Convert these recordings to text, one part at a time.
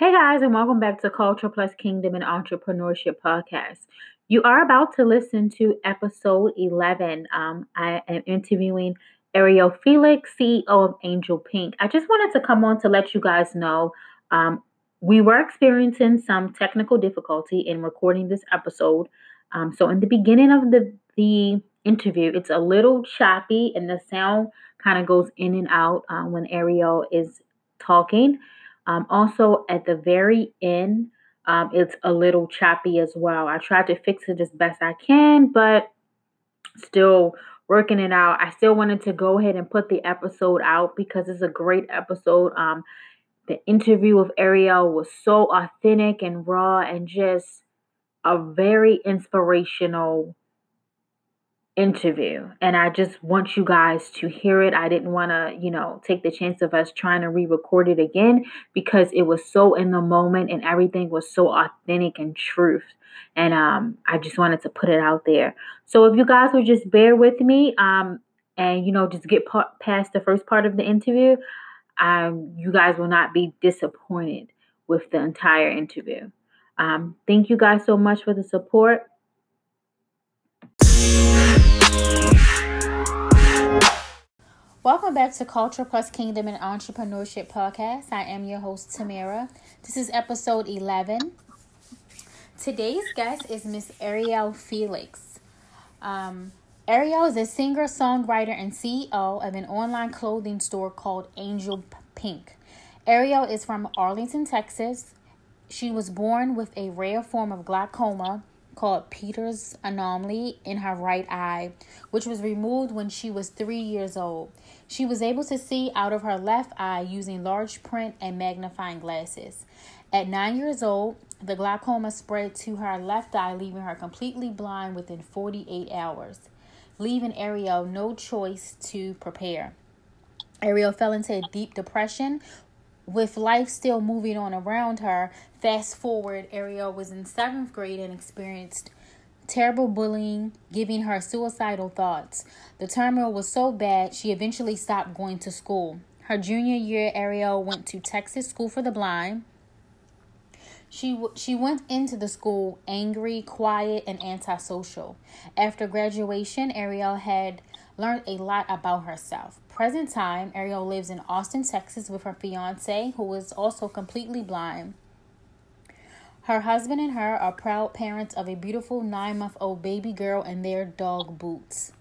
Hey guys, and welcome back to Culture Plus Kingdom and Entrepreneurship Podcast. You are about to listen to episode 11. Um, I am interviewing Ariel Felix, CEO of Angel Pink. I just wanted to come on to let you guys know um, we were experiencing some technical difficulty in recording this episode. Um, so, in the beginning of the, the interview, it's a little choppy and the sound kind of goes in and out uh, when Ariel is talking. Um, also, at the very end, um, it's a little choppy as well. I tried to fix it as best I can, but still working it out. I still wanted to go ahead and put the episode out because it's a great episode. Um, the interview with Ariel was so authentic and raw and just a very inspirational interview and I just want you guys to hear it. I didn't want to, you know, take the chance of us trying to re-record it again because it was so in the moment and everything was so authentic and truth. And um I just wanted to put it out there. So if you guys would just bear with me um and you know just get past the first part of the interview, um you guys will not be disappointed with the entire interview. Um thank you guys so much for the support. Welcome back to Culture Plus Kingdom and Entrepreneurship Podcast. I am your host, Tamara. This is episode 11. Today's guest is Miss Ariel Felix. Um, Ariel is a singer, songwriter, and CEO of an online clothing store called Angel Pink. Ariel is from Arlington, Texas. She was born with a rare form of glaucoma called Peters anomaly in her right eye, which was removed when she was three years old. She was able to see out of her left eye using large print and magnifying glasses. At nine years old, the glaucoma spread to her left eye, leaving her completely blind within 48 hours, leaving Ariel no choice to prepare. Ariel fell into a deep depression with life still moving on around her, fast forward, Ariel was in seventh grade and experienced terrible bullying, giving her suicidal thoughts. The turmoil was so bad, she eventually stopped going to school. Her junior year, Ariel went to Texas School for the Blind. She, she went into the school angry, quiet, and antisocial. After graduation, Ariel had learned a lot about herself. Present time, Ariel lives in Austin, Texas with her fiance, who is also completely blind. Her husband and her are proud parents of a beautiful nine month old baby girl and their dog Boots.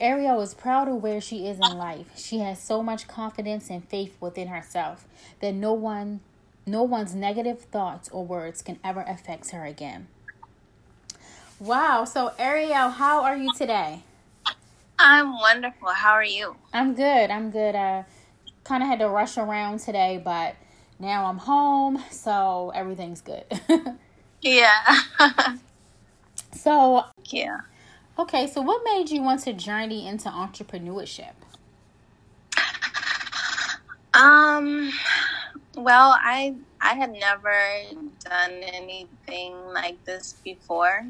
Ariel is proud of where she is in life. She has so much confidence and faith within herself that no one no one's negative thoughts or words can ever affect her again. Wow, so Ariel, how are you today? I'm wonderful. How are you? I'm good. I'm good. I kind of had to rush around today, but now I'm home, so everything's good. yeah. so, yeah. Okay, so what made you want to journey into entrepreneurship? Um, well, I I had never done anything like this before.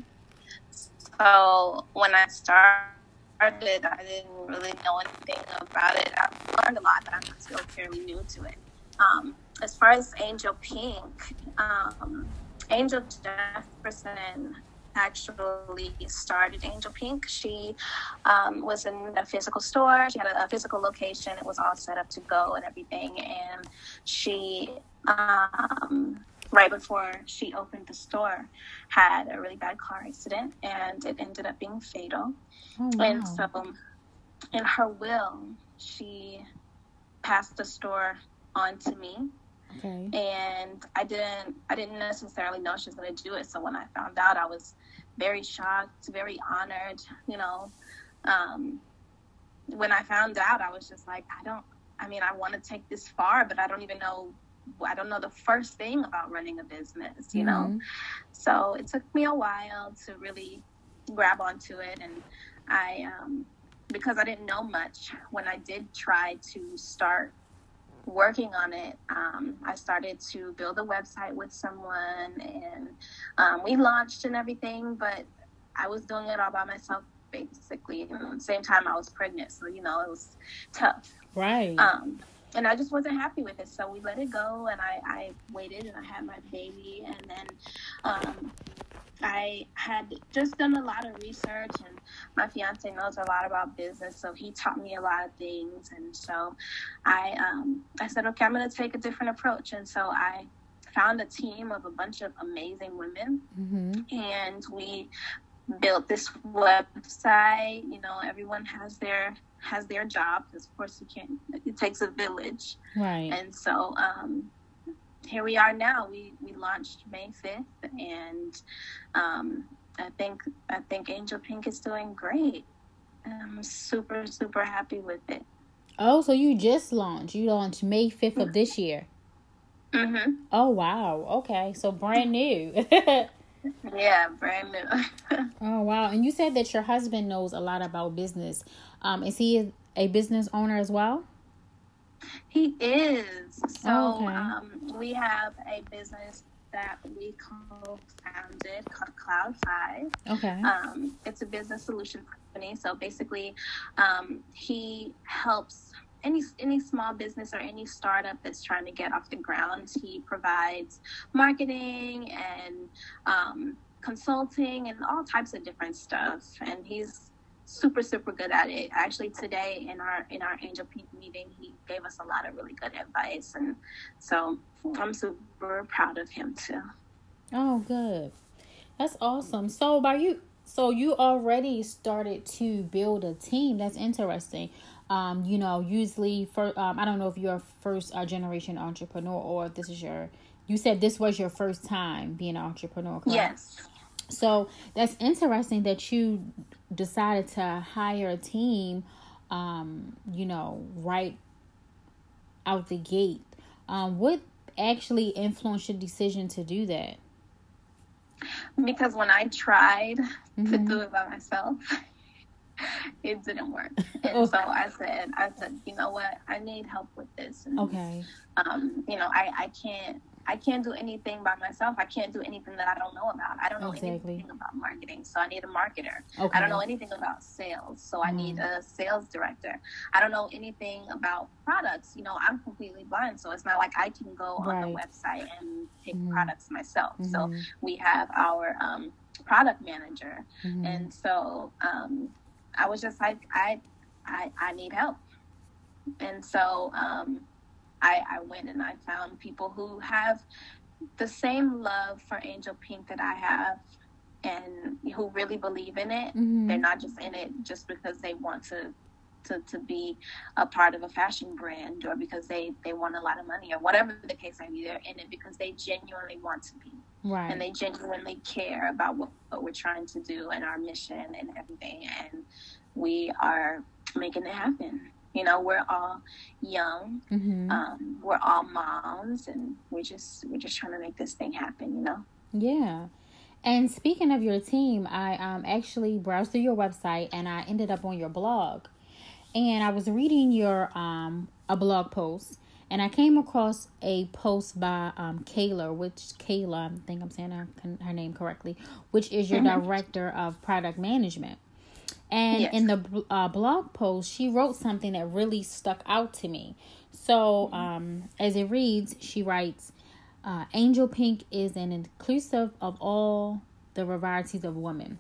So when I started started, I didn't really know anything about it. I've learned a lot, but I'm still fairly new to it. Um, as far as Angel Pink, um, Angel Jefferson actually started Angel Pink. She um, was in a physical store. She had a, a, physical location. It was all set up to go and everything. And she um, right before she opened the store, had a really bad car accident and it ended up being fatal. Oh, wow. And so, in her will, she passed the store on to me. Okay. And I didn't I didn't necessarily know she was gonna do it. So when I found out I was very shocked, very honored, you know. Um, when I found out I was just like, I don't I mean I wanna take this far, but I don't even know I don't know the first thing about running a business, you mm-hmm. know? So it took me a while to really grab onto it. And I, um, because I didn't know much, when I did try to start working on it, um, I started to build a website with someone and um, we launched and everything, but I was doing it all by myself basically. And at the same time, I was pregnant. So, you know, it was tough. Right. Um, and I just wasn't happy with it. So we let it go, and I, I waited, and I had my baby, and then um, I had just done a lot of research, and my fiance knows a lot about business, so he taught me a lot of things. And so I, um, I said, okay, I'm going to take a different approach. And so I found a team of a bunch of amazing women, mm-hmm. and we built this website. You know, everyone has their has their job because, of course, you can't. It takes a village, right? And so, um, here we are now. We we launched May fifth, and um, I think I think Angel Pink is doing great. I'm super super happy with it. Oh, so you just launched? You launched May fifth of this year. Mhm. Oh wow. Okay, so brand new. yeah, brand new. oh wow! And you said that your husband knows a lot about business. Um, is he a business owner as well? He is. So okay. um, we have a business that we co-founded called Cloud Five. Okay. Um, it's a business solution company. So basically, um, he helps any any small business or any startup that's trying to get off the ground. He provides marketing and um, consulting and all types of different stuff. And he's super super good at it. Actually today in our in our angel pink meeting he gave us a lot of really good advice and so i'm super proud of him too. Oh good. That's awesome. So by you so you already started to build a team. That's interesting. Um you know usually for um i don't know if you're a first uh, generation entrepreneur or if this is your you said this was your first time being an entrepreneur correct? yes. So that's interesting that you decided to hire a team, um, you know, right out the gate. Um, what actually influenced your decision to do that? Because when I tried mm-hmm. to do it by myself, it didn't work. And okay. so I said, I said, you know what? I need help with this. And, okay. Um, you know, I, I can't I can't do anything by myself. I can't do anything that I don't know about. I don't know exactly. anything about marketing, so I need a marketer. Okay. I don't know anything about sales, so I need mm. a sales director. I don't know anything about products. You know, I'm completely blind, so it's not like I can go right. on the website and pick mm. products myself. Mm-hmm. So we have our um, product manager, mm-hmm. and so um, I was just like, I, I, I need help, and so. Um, I, I went and I found people who have the same love for Angel Pink that I have and who really believe in it. Mm-hmm. They're not just in it just because they want to to, to be a part of a fashion brand or because they, they want a lot of money or whatever the case may be. They're in it because they genuinely want to be. Right. And they genuinely care about what, what we're trying to do and our mission and everything. And we are making it happen. You know, we're all young. Mm-hmm. Um, we're all moms, and we're just we're just trying to make this thing happen. You know. Yeah. And speaking of your team, I um actually browsed through your website and I ended up on your blog. And I was reading your um a blog post and I came across a post by um Kayla, which Kayla, I think I'm saying her, her name correctly, which is your mm-hmm. director of product management. And yes. in the uh, blog post, she wrote something that really stuck out to me. So, um, as it reads, she writes, uh, Angel Pink is an inclusive of all the varieties of women.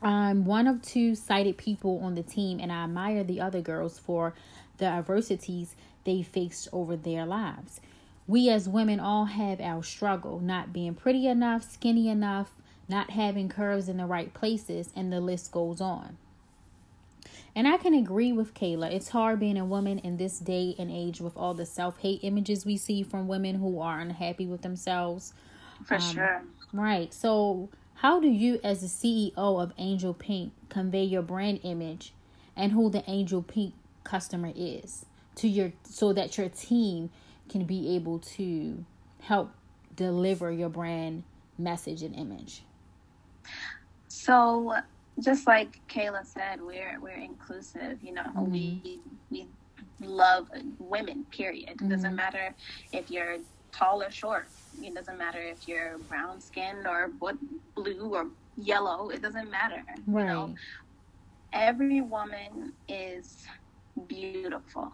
I'm one of two sighted people on the team, and I admire the other girls for the adversities they faced over their lives. We as women all have our struggle, not being pretty enough, skinny enough, not having curves in the right places, and the list goes on. And I can agree with Kayla. It's hard being a woman in this day and age with all the self hate images we see from women who are unhappy with themselves. For um, sure. Right. So, how do you, as the CEO of Angel Pink, convey your brand image and who the Angel Pink customer is to your so that your team can be able to help deliver your brand message and image? So, just like Kayla said, we're we're inclusive. You know, mm-hmm. we we love women. Period. It mm-hmm. doesn't matter if you're tall or short. It doesn't matter if you're brown skinned or blue or yellow. It doesn't matter. Right. You know, every woman is beautiful.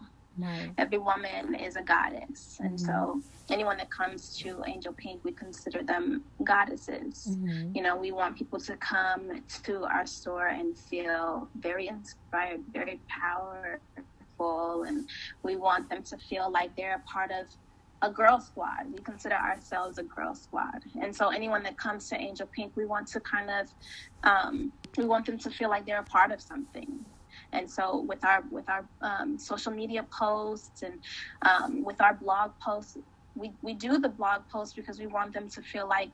Every woman is a goddess. Mm-hmm. And so anyone that comes to Angel Pink, we consider them goddesses. Mm-hmm. You know, we want people to come to our store and feel very inspired, very powerful, and we want them to feel like they're a part of a girl squad. We consider ourselves a girl squad. And so anyone that comes to Angel Pink, we want to kind of, um, we want them to feel like they're a part of something. And so with our with our um, social media posts and um, with our blog posts, we, we do the blog posts because we want them to feel like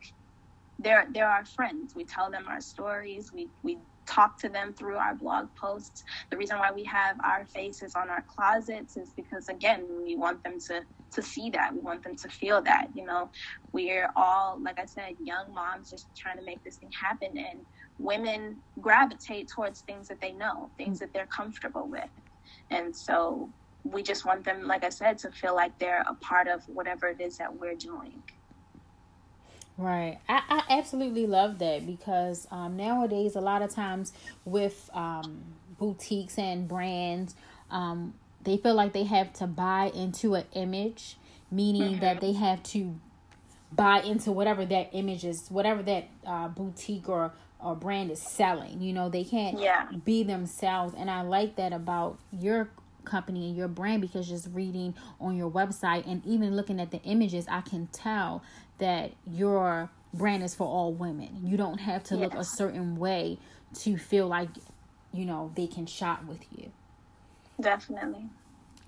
they're they're our friends. We tell them our stories. We we talk to them through our blog posts. The reason why we have our faces on our closets is because again, we want them to to see that. We want them to feel that. You know, we're all like I said, young moms just trying to make this thing happen and women gravitate towards things that they know, things that they're comfortable with. And so we just want them, like I said, to feel like they're a part of whatever it is that we're doing. Right. I, I absolutely love that because um, nowadays, a lot of times with um, boutiques and brands, um, they feel like they have to buy into an image, meaning mm-hmm. that they have to buy into whatever that image is, whatever that uh, boutique or or brand is selling. You know, they can't yeah. be themselves. And I like that about your company and your brand because just reading on your website and even looking at the images, I can tell that your brand is for all women. You don't have to yes. look a certain way to feel like, you know, they can shop with you. Definitely.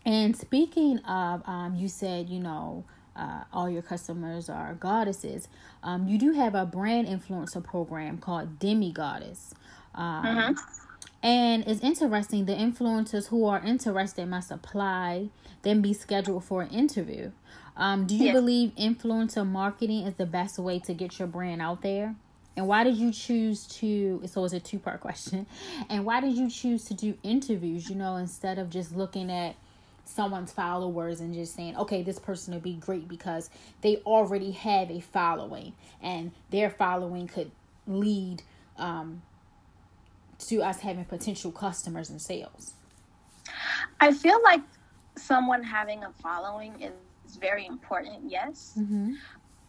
And speaking of, um, you said, you know, uh, all your customers are goddesses. Um, you do have a brand influencer program called Demi Goddess. Um, mm-hmm. And it's interesting, the influencers who are interested must apply, then be scheduled for an interview. Um, do you yes. believe influencer marketing is the best way to get your brand out there? And why did you choose to? So it's a two part question. And why did you choose to do interviews? You know, instead of just looking at someone's followers and just saying, okay, this person would be great because they already have a following and their following could lead um, to us having potential customers and sales? I feel like someone having a following is very important, yes. Mm-hmm.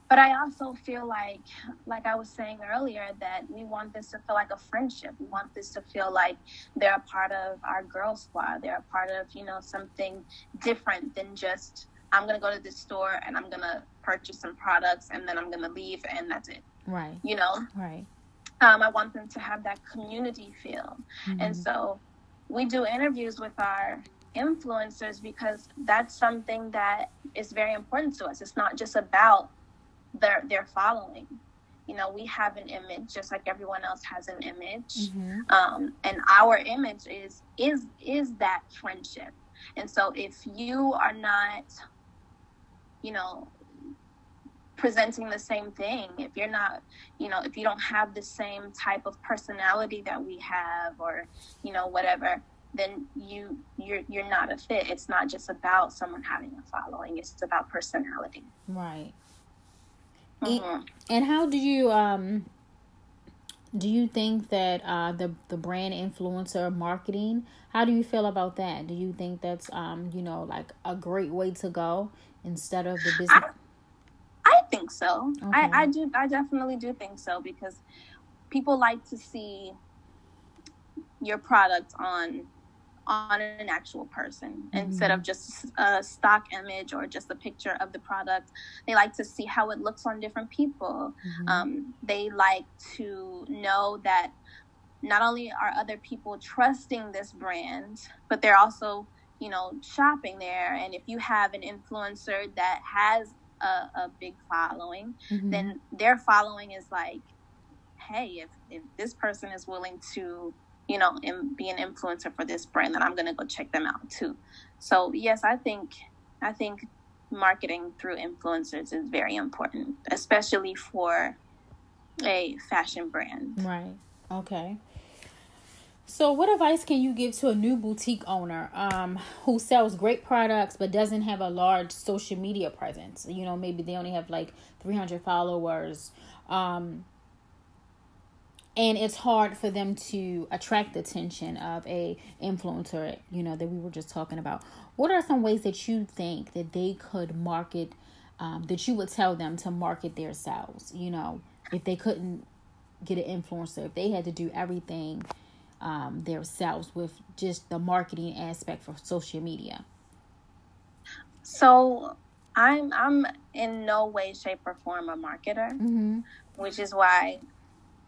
But I also feel like, like I was saying earlier, that we want this to feel like a friendship. We want this to feel like they're a part of our girl squad. They're a part of, you know, something different than just, I'm going to go to this store and I'm going to purchase some products and then I'm going to leave and that's it. Right. You know? Right. Um, I want them to have that community feel. Mm-hmm. And so we do interviews with our influencers because that's something that is very important to us. It's not just about their their following. You know, we have an image just like everyone else has an image, mm-hmm. um, and our image is is is that friendship. And so, if you are not, you know, presenting the same thing if you're not you know if you don't have the same type of personality that we have or you know whatever then you you're you're not a fit it's not just about someone having a following it's about personality right Mm-hmm. And how do you um do you think that uh the the brand influencer marketing how do you feel about that do you think that's um you know like a great way to go instead of the business I, I think so okay. I, I do i definitely do think so because people like to see your product on on an actual person mm-hmm. instead of just a stock image or just a picture of the product. They like to see how it looks on different people. Mm-hmm. Um, they like to know that not only are other people trusting this brand, but they're also, you know, shopping there. And if you have an influencer that has a, a big following, mm-hmm. then their following is like, hey, if, if this person is willing to you know, and be an influencer for this brand, then I'm to go check them out too. So yes, I think I think marketing through influencers is very important, especially for a fashion brand. Right. Okay. So, what advice can you give to a new boutique owner um, who sells great products but doesn't have a large social media presence? You know, maybe they only have like 300 followers. Um, and it's hard for them to attract the attention of a influencer you know that we were just talking about what are some ways that you think that they could market um, that you would tell them to market their sales you know if they couldn't get an influencer if they had to do everything um, themselves with just the marketing aspect for social media so i'm i'm in no way shape or form a marketer mm-hmm. which is why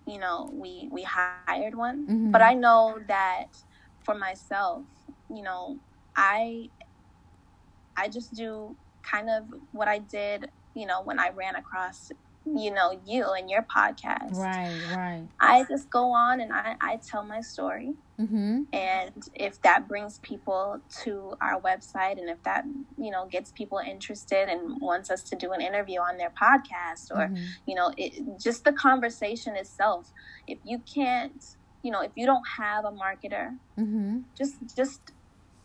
you know we we hired one. Mhm. but i know that for myself you know i i just do kind of what i did you know when i ran across you know you and your podcast. Right right. I just go on and i i tell my story mm-hmm. and if that brings people to our website and if that you know gets people interested and wants us to do an interview on their podcast or Mhm. you know it just the conversation itself if you can't you know if you don't have a marketer Mm-hmm. just just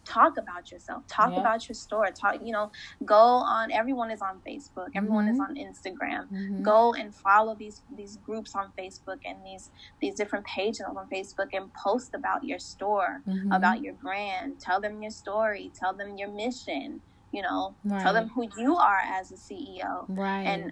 talk about yourself talk Yeah. about your store talk you know go on everyone is on facebook everyone is Mhm. on instagram Mm-hmm. go and follow these these groups on facebook and these these different pages on facebook and post about your store Mhm. about your brand tell them your story tell them your mission you know Right. tell them who you are as a ceo right and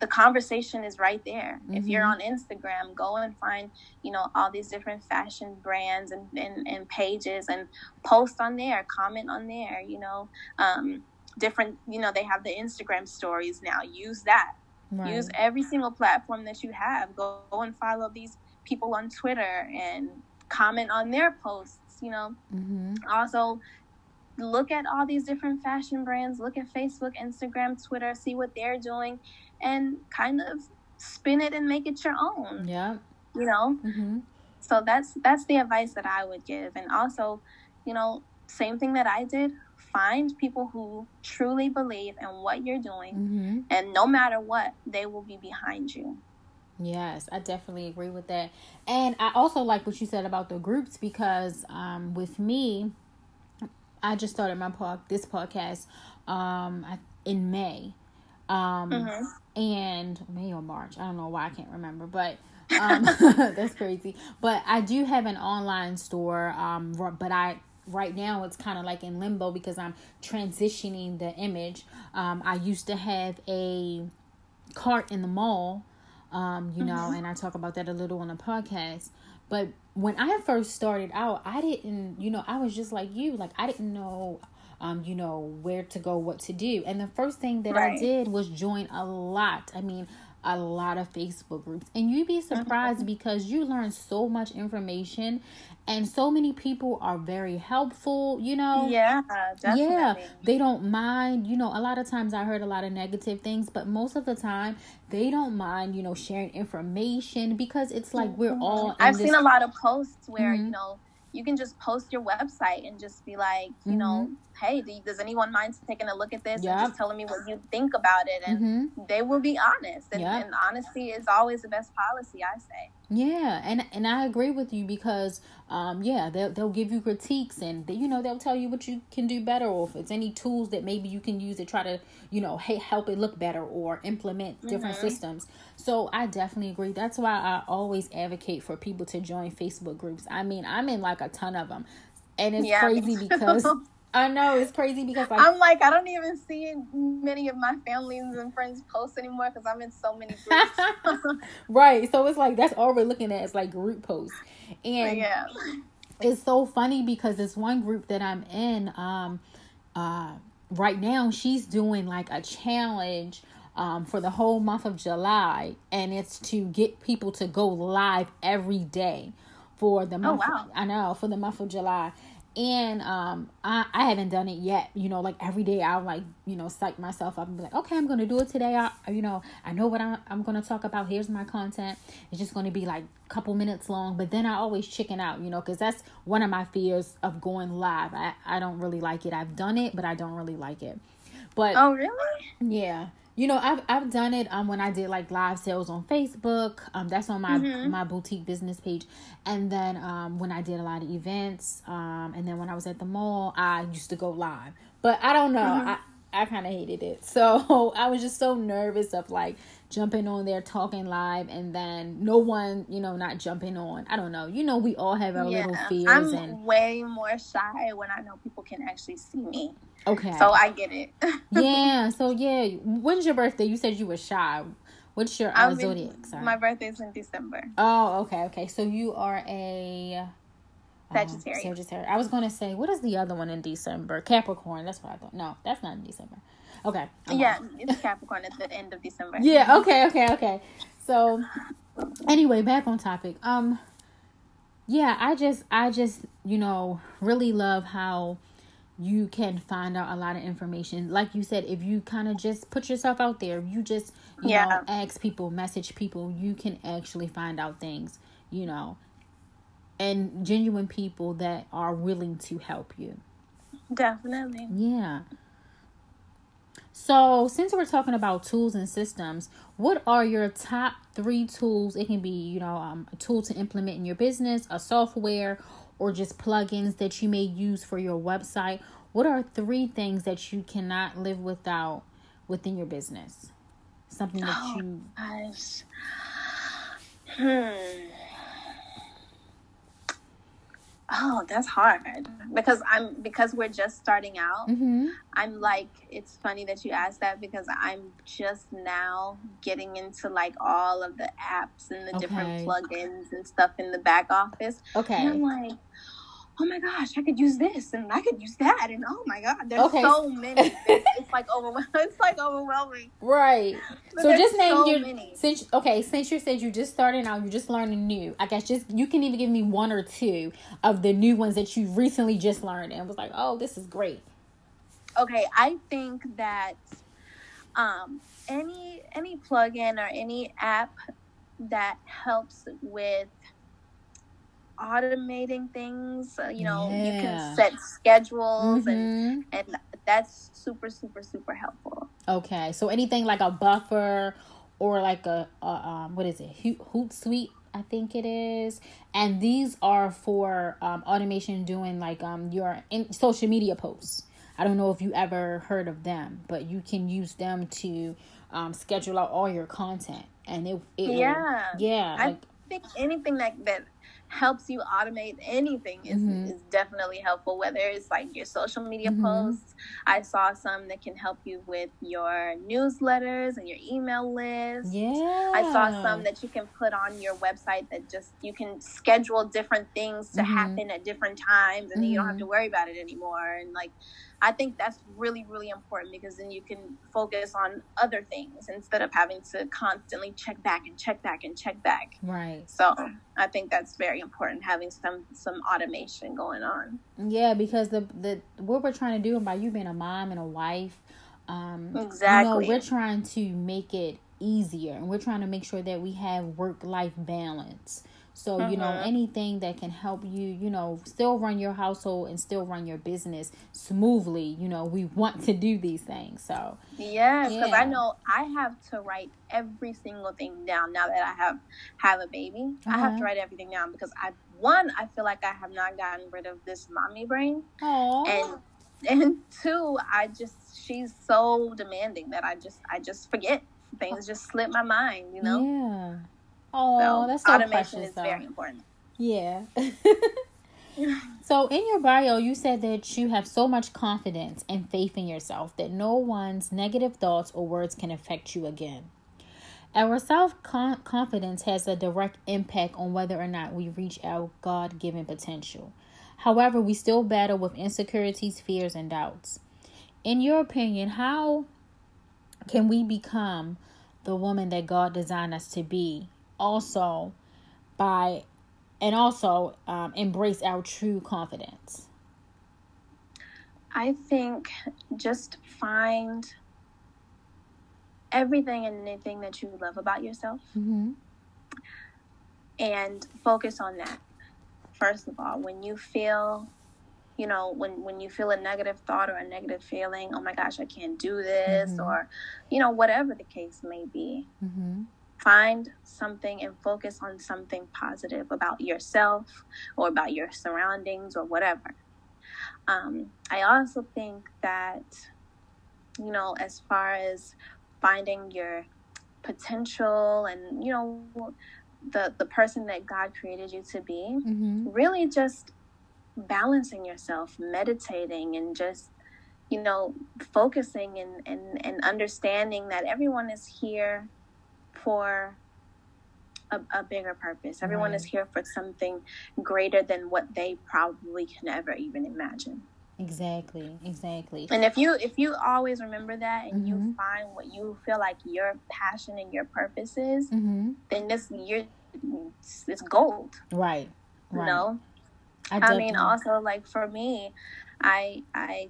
the conversation is right there. If you're Mhm. on instagram go and find you know all these different fashion brands and, and, and pages and post on there comment on there you know um, different you know they have the instagram stories now. Use that. Right. use every single platform that you have. Go, go and follow these people on twitter and comment on their posts you know. Mm-hmm. also look at all these different fashion brands. Look at facebook instagram twitter. See what they're doing and kind of spin it and make it your own yeah you know mm-hmm. so that's that's the advice that i would give and also you know same thing that i did find people who truly believe in what you're doing Mm-hmm. and no matter what they will be behind you Yes, I definitely agree with that. And I also like what you said about the groups because um with me I just started my pod this podcast um I- in May. Um Mhm. and May or March. I don't know why I can't remember, but um that's crazy. But I do have an online store um but I right now it's kind of like in limbo because I'm transitioning the image. Um I used to have a cart in the mall um, you know, and I talk about that a little on the podcast. But when I first started out, I didn't, you know, I was just like you, like I didn't know, um, you know, where to go, what to do. And the first thing that I did was join a lot. I mean, a lot of Facebook groups, and you'd be surprised because you learn so much information, and so many people are very helpful. You know, yeah definitely yeah, they don't mind. You know, a lot of times I heard a lot of negative things, but most of the time they don't mind. You know, sharing information because it's like we're all. in I've this- seen a lot of posts where Mhm. you know you can just post your website and just be like, you know, hey, do, does anyone mind taking a look at this Mm-hmm. Yep. and just telling me what you think about it? And Mhm. they will be honest, and, Yep. and honesty is always the best policy. I say. Yeah, and and I agree with you because um yeah, they'll they'll give you critiques and they, you know they'll tell you what you can do better or if it's any tools that maybe you can use to try to you know help it look better or implement different Mhm. systems. So I definitely agree. That's why I always advocate for people to join Facebook groups. I mean, I'm in like a ton of them, and it's Yeah, crazy because I know it's crazy because like I'm like, I don't even see many of my families and friends post anymore because I'm in so many groups. right. So it's like that's all we're looking at is like group posts, and yeah. it's so funny because this one group that I'm in, um, uh, right now she's doing like a challenge, um, for the whole month of July, and it's to get people to go live every day for the month. Oh, wow. I know for the month of July. And um, I, I haven't done it yet. You know, like every day I'll like, you know, psych myself up and be like, okay, I'm gonna do it today. I, you know, I know what I'm, I'm gonna talk about. Here's my content. It's just gonna be like a couple minutes long. But then I always chicken out, you know, because that's one of my fears of going live. I, I don't really like it. I've done it, but I don't really like it. But Oh, really? yeah. You know, I've I've done it um when I did like live sales on Facebook. Um that's on my Mhm. my boutique business page. And then um when I did a lot of events, um and then when I was at the mall, I used to go live. But I don't know. Mhm. I I kind of hated it. So I was just so nervous of like jumping on there talking live and then no one, you know, not jumping on. I don't know. You know, we all have our yeah, little fears. I'm and way more shy when I know people can actually see me. Okay. So I get it. yeah. So yeah, when's your birthday? You said you were shy. What's your uh, zodiac? Sorry. My birthday's in December. Oh, okay, okay. So you are a Sagittarius. Sagittarius. I was going to say, what is the other one in December? Capricorn. That's what I thought. No, that's not in December. Okay. I'm yeah, on. it's Capricorn at the end of December. Yeah. Okay. Okay. Okay. So, anyway, back on topic. Um, yeah, I just, I just, you know, really love how you can find out a lot of information. Like you said, if you kind of just put yourself out there, you just, you yeah. know, ask people, message people, you can actually find out things, you know, and genuine people that are willing to help you. Definitely. Yeah. So, since we're talking about tools and systems, what are your top three tools? It can be, you know, um, a tool to implement in your business, a software, or just plugins that you may use for your website. What are three things that you cannot live without within your business? Something that oh, you. Gosh. Hmm. Oh, that's hard because I'm because we're just starting out. Mm-hmm. I'm like, it's funny that you asked that because I'm just now getting into like all of the apps and the okay. different plugins and stuff in the back office. Okay, and I'm like, oh my gosh, I could use this and I could use that and oh my god, there's okay. so many. It's, it's like overwhelming. It's like overwhelming. Right. But so just name so your many. since okay, since you said you're just starting out, you're just learning new. I guess just you can even give me one or two of the new ones that you recently just learned and was like, oh, this is great. Okay, I think that um any any plugin or any app that helps with automating things. Uh, you know, yeah. you can set schedules mm-hmm. and and that's super super super helpful. Okay, so anything like a buffer or like a, a um what is it Hootsuite I think it is, and these are for um, automation doing like um your in- social media posts. I don't know if you ever heard of them, but you can use them to um, schedule out all your content, and it, it yeah will, yeah. I like, think anything that that helps you automate anything is, mm-hmm. is definitely helpful whether it's like your social media mm-hmm. posts i saw some that can help you with your newsletters and your email list yeah i saw some that you can put on your website that just you can schedule different things to mm-hmm. happen at different times and then you don't have to mm-hmm. worry about it anymore and like I think that's really, really important because then you can focus on other things instead of having to constantly check back and check back and check back. Right. So I think that's very important having some some automation going on. Yeah, because the the what we're trying to do by you being a mom and a wife, um, exactly. You know, we're trying to make it easier, and we're trying to make sure that we have work life balance. So, mm-hmm. you know, mm-hmm. anything that can help you, you know, still run your household and still run your business smoothly, you know, we want to do these things. So, yeah, because yeah. I know I have to write every single thing down now that I have have a baby. Uh-huh. I have to uh-huh. write everything down because I one, I feel like I have not gotten rid of this mommy brain. Aww. And and two, I just she's so demanding that I just I just forget. Things just slip my mind, you know? Yeah. Oh, so that's so automation precious, is though. very important. Yeah. so in your bio, you said that you have so much confidence and faith in yourself that no one's negative thoughts or words can affect you again. Our self confidence has a direct impact on whether or not we reach our God given potential. However, we still battle with insecurities, fears, and doubts. In your opinion, how can we become the woman that God designed us to be also by and also um, embrace our true confidence? I think just find everything and anything that you love about yourself mm-hmm. and focus on that. First of all, when you feel, you know, when, when you feel a negative thought or a negative feeling, oh my gosh, I can't do this, mm-hmm. or, you know, whatever the case may be, mm-hmm find something and focus on something positive about yourself or about your surroundings or whatever. Um, I also think that you know, as far as finding your potential and, you know, the, the person that God created you to be, Mm-hmm. really just balancing yourself, meditating, and just, you know, focusing and, and, and understanding that everyone is here for a, a bigger purpose. Everyone Right. is here for something greater than what they probably can ever even imagine. Exactly. Exactly. And if you if you always remember that and you Mhm. find what you feel like your passion and your purpose is, Mm-hmm. then this you're it's, it's gold. Right. You know? I, I mean, also like for me, I I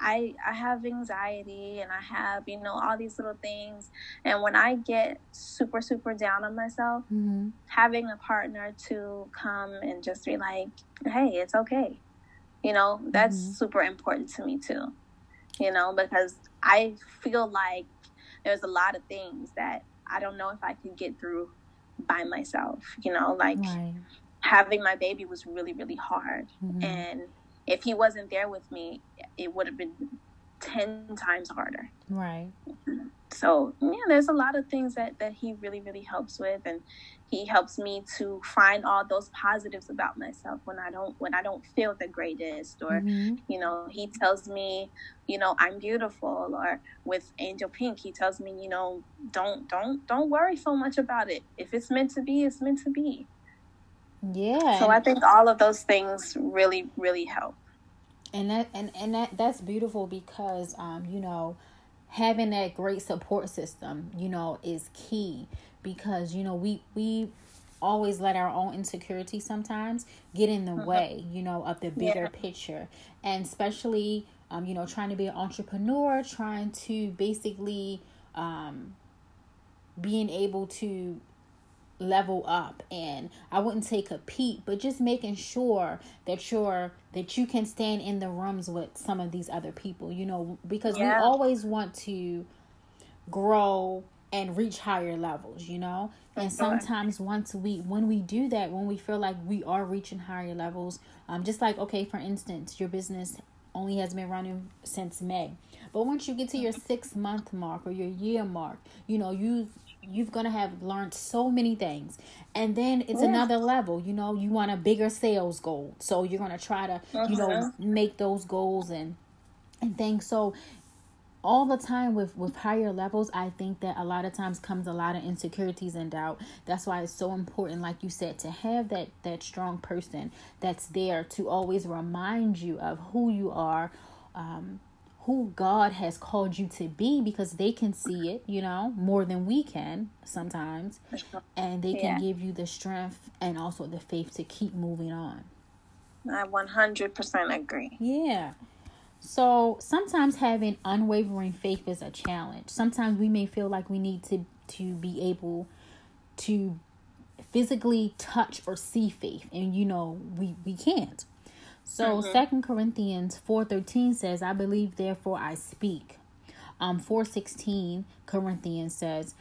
I I have anxiety and I have you know all these little things, and when I get super super down on myself, Mhm. having a partner to come and just be like, hey, it's okay, you know, that's Mhm. super important to me too, you know, because I feel like there's a lot of things that I don't know if I could get through by myself, you know, like Right. having my baby was really really hard Mhm. and if he wasn't there with me it would have been 10 times harder Right. so yeah there's a lot of things that that he really really helps with and he helps me to find all those positives about myself when i don't when i don't feel the greatest or Mhm. you know he tells me you know i'm beautiful or with angel pink he tells me you know don't don't don't worry so much about it if it's meant to be it's meant to be Yeah. so i think all of those things really really help and that and and that that's beautiful because um you know having that great support system you know is key because you know we we always let our own insecurity sometimes get in the way you know of the bigger Yeah. picture and especially um you know trying to be an entrepreneur trying to basically um being able to level up and I wouldn't take a peek, but just making sure that you're that you can stand in the rooms with some of these other people, you know, because Yeah. we always want to grow and reach higher levels, you know? And sometimes once we when we do that, when we feel like we are reaching higher levels, um just like okay, for instance, your business only has been running since May. But once you get to your six month mark or your year mark, you know, you you're gonna have learned so many things. And then it's Yeah. another level, you know, you want a bigger sales goal. So you're gonna try to, you know, Mhm. make those goals and and things. So all the time with with higher levels i think that a lot of times comes a lot of insecurities and doubt that's why it's so important like you said to have that that strong person that's there to always remind you of who you are um who god has called you to be because they can see it you know more than we can sometimes and they can Yeah. give you the strength and also the faith to keep moving on I 100% agree. yeah. So sometimes having unwavering faith is a challenge. Sometimes we may feel like we need to to be able to physically touch or see faith, and you know we we can't. So Second Corinthians four thirteen says, "I believe, therefore I speak." Um, four sixteen Corinthians says,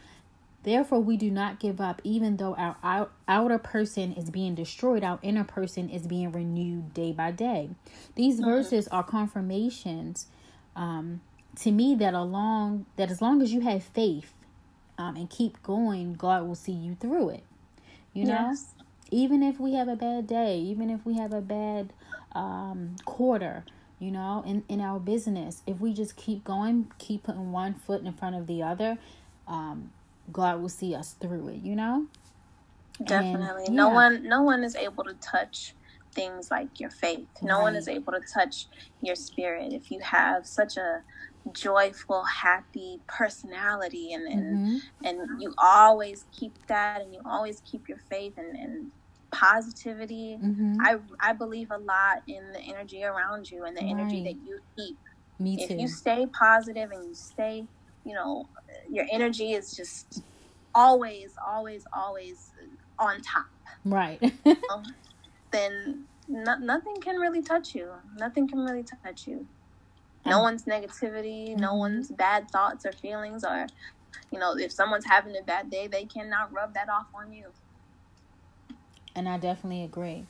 Therefore, we do not give up, even though our out, outer person is being destroyed, our inner person is being renewed day by day. These verses are confirmations um, to me that along that as long as you have faith um, and keep going, God will see you through it. You know, even if we have a bad day, even if we have a bad um, quarter, you know, in, in our business, if we just keep going, keep putting one foot in front of the other, um, God will see us through it, you know? Definitely. And, No one no one is able to touch things like your faith. No one is able to touch your spirit if you have such a joyful, happy personality and and, Mhm. and you always keep that and you always keep your faith and, and positivity. Mhm. I I believe a lot in the energy around you and the energy that you keep. Me if too. you stay positive and you stay, you know, your energy is just always, always, always on top, right. then no, nothing can really touch you. Nothing can really touch you. No Um, one's negativity, no Mhm. one's bad thoughts or feelings, or, you know, if someone's having a bad day, they cannot rub that off on you. And I definitely agree.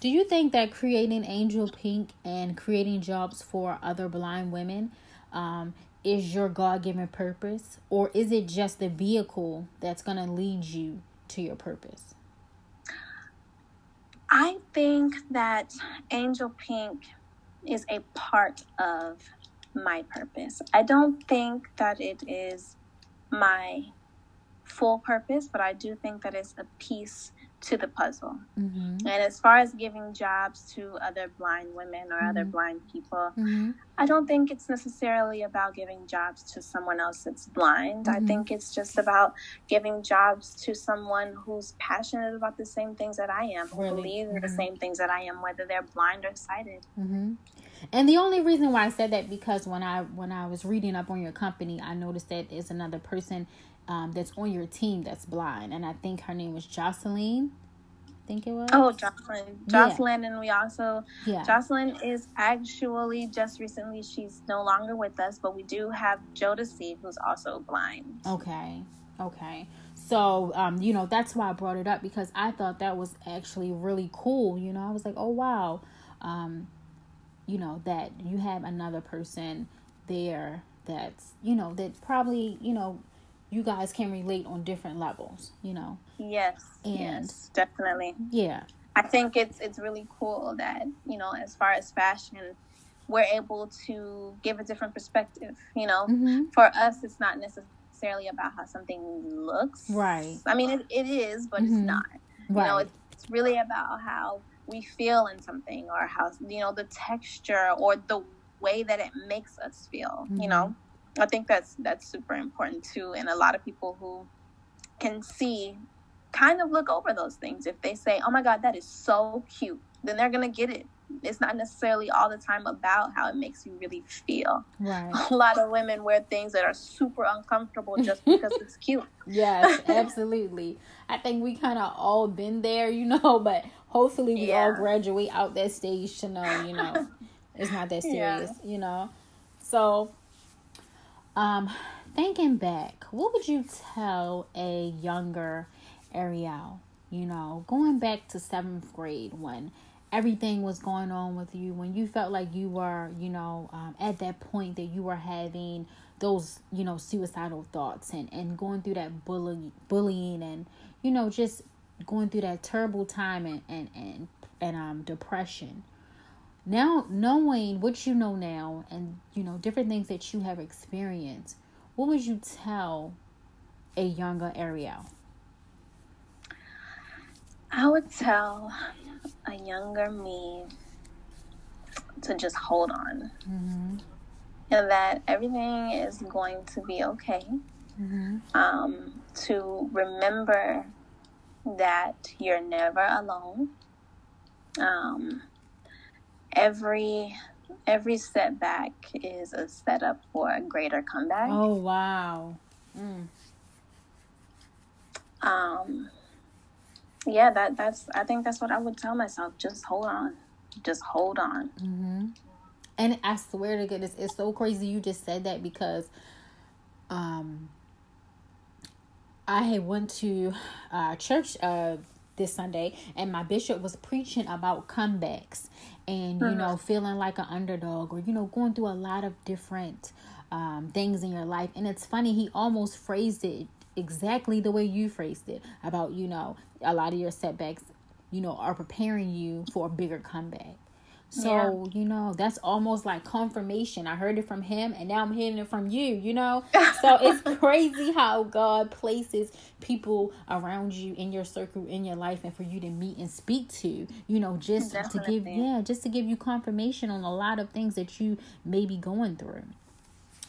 Do you think that creating Angel Pink and creating jobs for other blind women um, is your God given purpose, or is it just the vehicle that's going to lead you to your purpose? I think that Angel Pink is a part of my purpose. I don't think that it is my full purpose, but I do think that it's a piece to the puzzle. Mm-hmm. And as far as giving jobs to other blind women or mm-hmm. other blind people, mm-hmm. I don't think it's necessarily about giving jobs to someone else that's blind. I mm-hmm. think it's just about giving jobs to someone who's passionate about the same things that I am, who really? believes in the mm-hmm. same things that I am, whether they're blind or sighted. Mm-hmm. And the only reason why I said that because when I when I was reading up on your company, I noticed that is another person um, that's on your team that's blind, and I think her name was Jocelyn. I think it was. Oh, Jocelyn. Jocelyn, yeah. and we also. Yeah. Jocelyn is actually just recently. She's no longer with us, but we do have Jodeci, who's also blind. Okay. Okay. So, um, you know, that's why I brought it up because I thought that was actually really cool. You know, I was like, oh wow, um, you know, that you have another person there that's, you know, that probably, you know, you guys can relate on different levels, you know. Yes. And yes, definitely. Yeah. I think it's it's really cool that, you know, as far as fashion, we're able to give a different perspective, you know. Mm-hmm. For us it's not necessarily about how something looks. Right. I mean it, it is, but mm-hmm. it's not. Right. You know, it's, it's really about how we feel in something or how you know the texture or the way that it makes us feel, mm-hmm. you know. I think that's that's super important too, and a lot of people who can see kind of look over those things. If they say, "Oh my God, that is so cute," then they're gonna get it. It's not necessarily all the time about how it makes you really feel. Right. A lot of women wear things that are super uncomfortable just because it's cute. Yes, absolutely. I think we kind of all been there, you know, but hopefully we yeah. all graduate out that stage to know, you know, it's not that serious, yeah. you know. So um, thinking back, what would you tell a younger Ariel? You know, going back to seventh grade when everything was going on with you, when you felt like you were, you know, um, at that point that you were having those, you know, suicidal thoughts and, and going through that bully, bullying and, you know, just going through that terrible time and, and, and, and um, depression now knowing what you know now and you know different things that you have experienced what would you tell a younger ariel i would tell a younger me to just hold on mm-hmm. and that everything is going to be okay mm-hmm. um, to remember that you're never alone um, every every setback is a setup for a greater comeback. Oh wow. Mm. Um yeah, that that's I think that's what I would tell myself. Just hold on. Just hold on. Mm-hmm. And I swear to goodness, it's so crazy you just said that because um I had went to uh church uh this Sunday, and my bishop was preaching about comebacks and you know mm-hmm. feeling like an underdog or you know going through a lot of different um, things in your life. And it's funny, he almost phrased it exactly the way you phrased it about you know a lot of your setbacks, you know, are preparing you for a bigger comeback. So, yeah. you know, that's almost like confirmation. I heard it from him and now I'm hearing it from you, you know? So it's crazy how God places people around you in your circle in your life and for you to meet and speak to, you know, just Definitely. to give yeah, just to give you confirmation on a lot of things that you may be going through.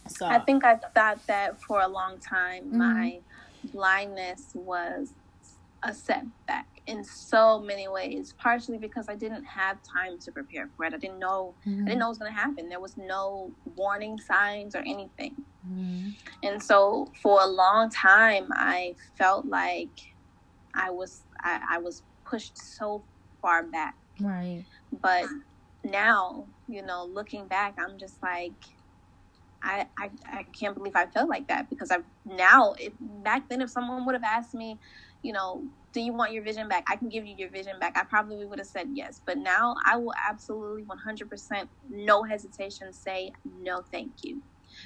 So I think I thought that for a long time mm-hmm. my blindness was a setback in so many ways partially because i didn't have time to prepare for it. I didn't know mm-hmm. i didn't know it was going to happen. There was no warning signs or anything. Mm-hmm. and so for a long time i felt like i was I, I was pushed so far back. Right. But now you know looking back i'm just like I, I, I can't believe I felt like that because I now if back then if someone would have asked me, you know, do you want your vision back? I can give you your vision back. I probably would have said yes. But now I will absolutely 100% no hesitation say no thank you.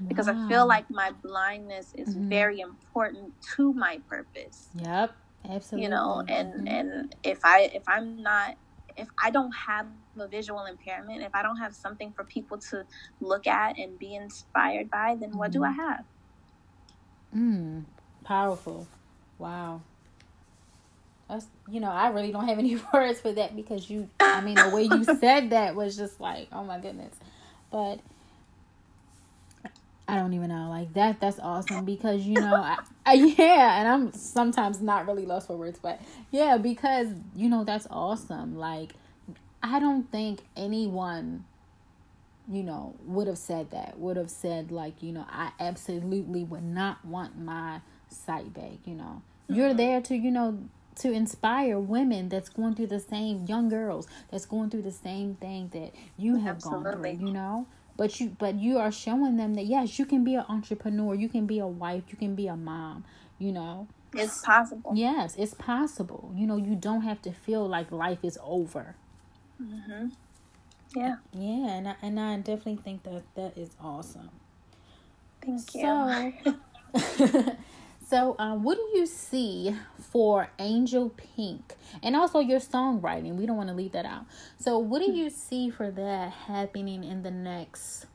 because wow. I feel like my blindness is mm-hmm. very important to my purpose. Yep. Absolutely. You know, and mm-hmm. and if I if I'm not if I don't have a visual impairment, if I don't have something for people to look at and be inspired by, then what do I mm-hmm. have? Mm, powerful. Wow. That's, you know, I really don't have any words for that because you, I mean, the way you said that was just like, oh my goodness. But I don't even know. Like that, that's awesome because, you know, I, I, yeah, and I'm sometimes not really lost for words, but yeah, because, you know, that's awesome. Like, I don't think anyone you know, would have said that, would have said, like, you know, I absolutely would not want my sight back, you know. Mm-hmm. You're there to, you know, to inspire women that's going through the same young girls that's going through the same thing that you have Absolutely. gone through, you know. But you but you are showing them that yes, you can be an entrepreneur, you can be a wife, you can be a mom, you know. It's possible. Yes, it's possible. You know, you don't have to feel like life is over. hmm Yeah. Yeah, and I, and I definitely think that that is awesome. Thank you. So, So, um, what do you see for Angel Pink and also your songwriting? We don't want to leave that out. So, what do you see for that happening in the next?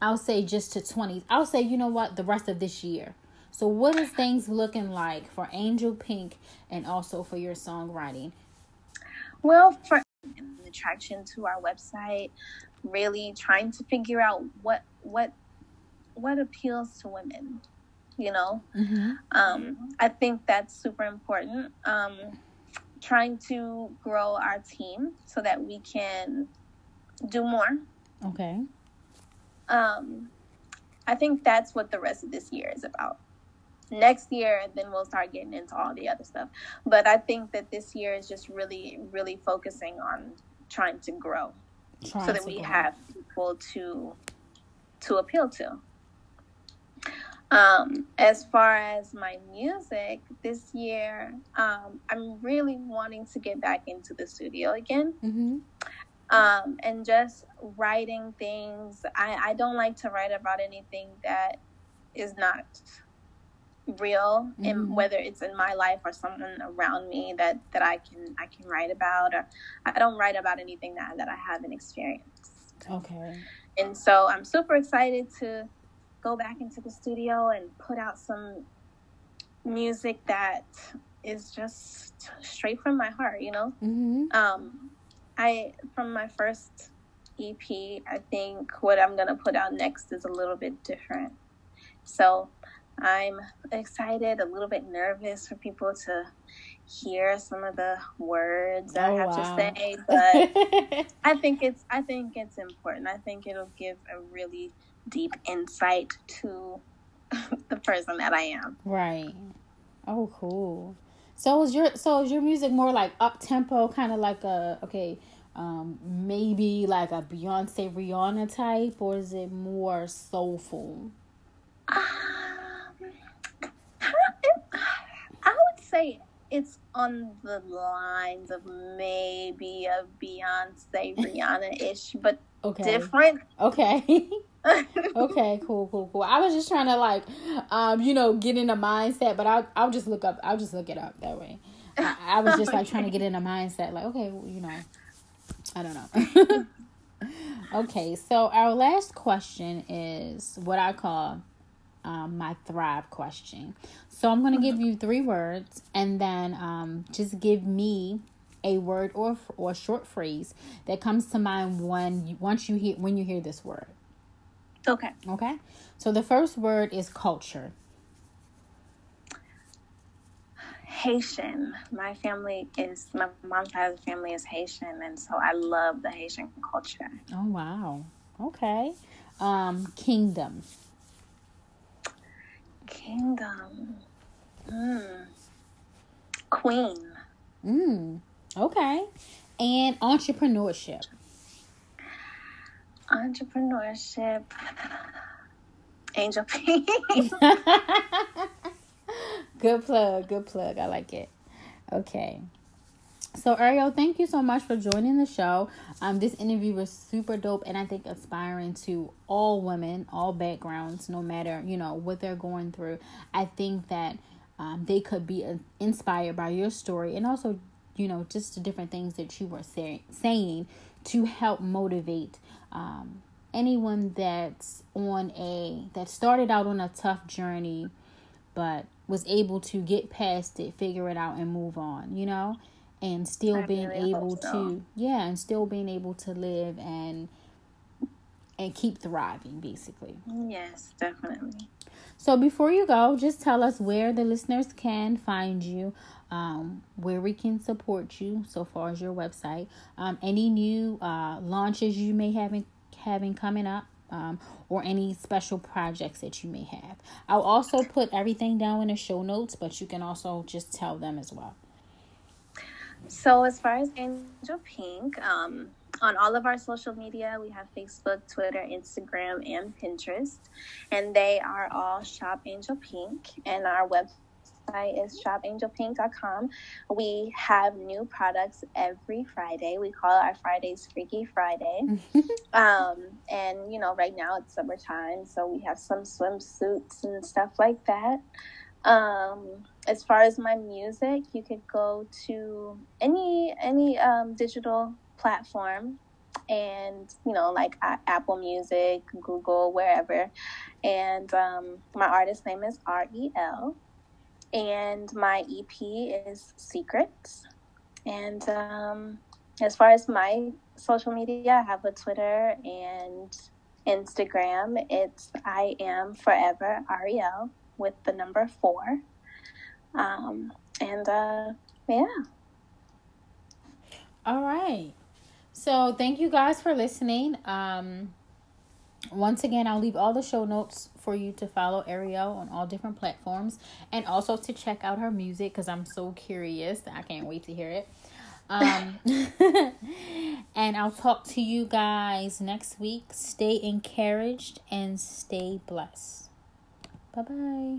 I'll say just to 20. I'll say, you know what, the rest of this year. So, what is things looking like for Angel Pink and also for your songwriting? Well, for attraction to our website, really trying to figure out what what what appeals to women you know? Mm-hmm. um, i think that's super important. Um, trying to grow our team so that we can do more. Okay. Um, i think that's what the rest of this year is about. Next year then we'll start getting into all the other stuff. But i think that this year is just really really focusing on trying to grow trying so that we grow. have people to to appeal to um, as far as my music this year, um, I'm really wanting to get back into the studio again. Mm-hmm. Um, and just writing things. I, I don't like to write about anything that is not real mm-hmm. and whether it's in my life or someone around me that that I can I can write about or I don't write about anything that that I haven't experienced. Okay. And so I'm super excited to go back into the studio and put out some music that is just straight from my heart, you know? Mm-hmm. Um, I, from my first EP, I think what I'm going to put out next is a little bit different. So I'm excited, a little bit nervous for people to hear some of the words oh, I have wow. to say, but I think it's I think it's important. I think it'll give a really deep insight to the person that I am. Right. Oh, cool. So is your so is your music more like up tempo, kind of like a okay, um, maybe like a Beyonce Rihanna type, or is it more soulful? Um, I would say it's on the lines of maybe a Beyonce Rihanna ish, but okay. different. Okay. okay, cool, cool, cool. I was just trying to like, um, you know, get in a mindset, but I'll I'll just look up. I'll just look it up that way. I, I was just like trying to get in a mindset, like, okay, well, you know, I don't know. okay, so our last question is what I call um, my thrive question. So I'm going to give you three words, and then um, just give me a word or or short phrase that comes to mind when you, once you hear when you hear this word. Okay. Okay. So the first word is culture. Haitian. My family is my mom's side of the family is Haitian, and so I love the Haitian culture. Oh wow. Okay. Um, kingdom. Kingdom. Mm. Queen. Mm. Okay. And entrepreneurship entrepreneurship, angel pink. good plug, good plug. I like it. Okay. So Ariel, thank you so much for joining the show. Um, this interview was super dope, and I think inspiring to all women, all backgrounds, no matter you know what they're going through. I think that um, they could be uh, inspired by your story, and also you know just the different things that you were say- saying to help motivate um, anyone that's on a that started out on a tough journey, but was able to get past it, figure it out, and move on. You know and still I being really able so. to yeah and still being able to live and and keep thriving basically yes definitely so before you go just tell us where the listeners can find you um, where we can support you so far as your website. Um, any new uh, launches you may have in, having coming up um, or any special projects that you may have. I'll also put everything down in the show notes but you can also just tell them as well. So as far as Angel Pink, um, on all of our social media, we have Facebook, Twitter, Instagram, and Pinterest, and they are all Shop Angel Pink. And our website is shopangelpink.com. We have new products every Friday. We call our Fridays Freaky Friday. um, and you know, right now it's summertime, so we have some swimsuits and stuff like that. Um, as far as my music, you could go to any any um, digital platform, and you know, like uh, Apple Music, Google, wherever. And um, my artist name is R E L, and my EP is Secrets. And um, as far as my social media, I have a Twitter and Instagram. It's I am forever Ariel with the number four. Um, and uh, yeah. All right. So thank you guys for listening. Um, once again, I'll leave all the show notes for you to follow Ariel on all different platforms and also to check out her music because I'm so curious. I can't wait to hear it. Um, and I'll talk to you guys next week. Stay encouraged and stay blessed. Bye bye.